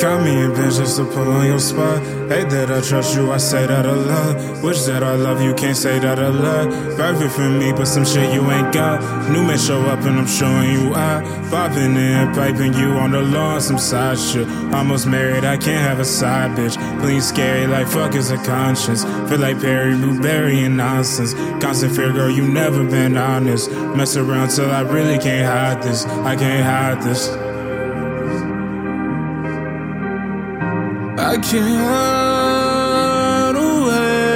Got me in bench just to pull on your spot. Hate that I trust you, I say that a lot. Wish that I love you, can't say that a lot. Perfect for me, but some shit you ain't got. New man show up and I'm showing you out. Popping in, piping you on the lawn, some side shit. Almost married, I can't have a side bitch. Clean scary, like fuck is a conscience. Feel like Perry Blueberry and nonsense. Constant fear, girl, you never been honest. Mess around till I really can't hide this. I can't hide this. I can't hide away.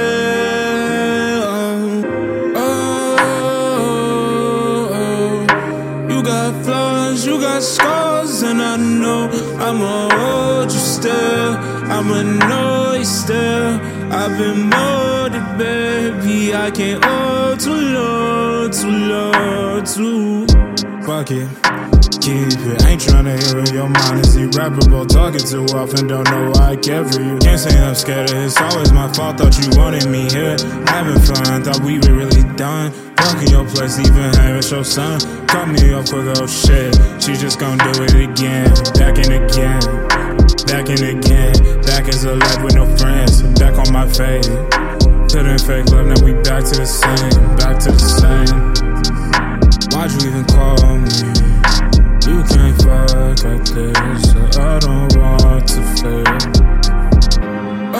Oh, oh, oh. You got flaws, you got scars, and I know I'ma hold you still. I'ma know you still. I've been molded, baby. I can't hold too long, too long, too. Fuck it keep it. Ain't tryna hear it, your mind is irreparable. Talking too often, don't know why I care for you. Can't say I'm scared of it, it's always my fault. Thought you wanted me here. Having fun, thought we were really done. Fucking your place, even having your son. Cut me off quick, oh shit. She just gon' do it again. Back and again. Back and again. Back as alive with no friends. Back on my face. Couldn't fake love, now we back to the same. Back to the same. Why'd you even call me? This, so I don't want to fail. Oh,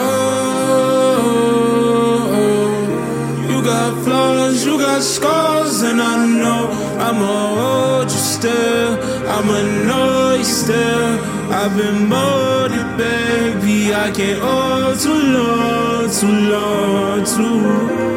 oh, you got flaws, you got scars, and I know I'ma hold you still. I'ma know you still. I've been molded, baby. I can't hold too long, too long, too.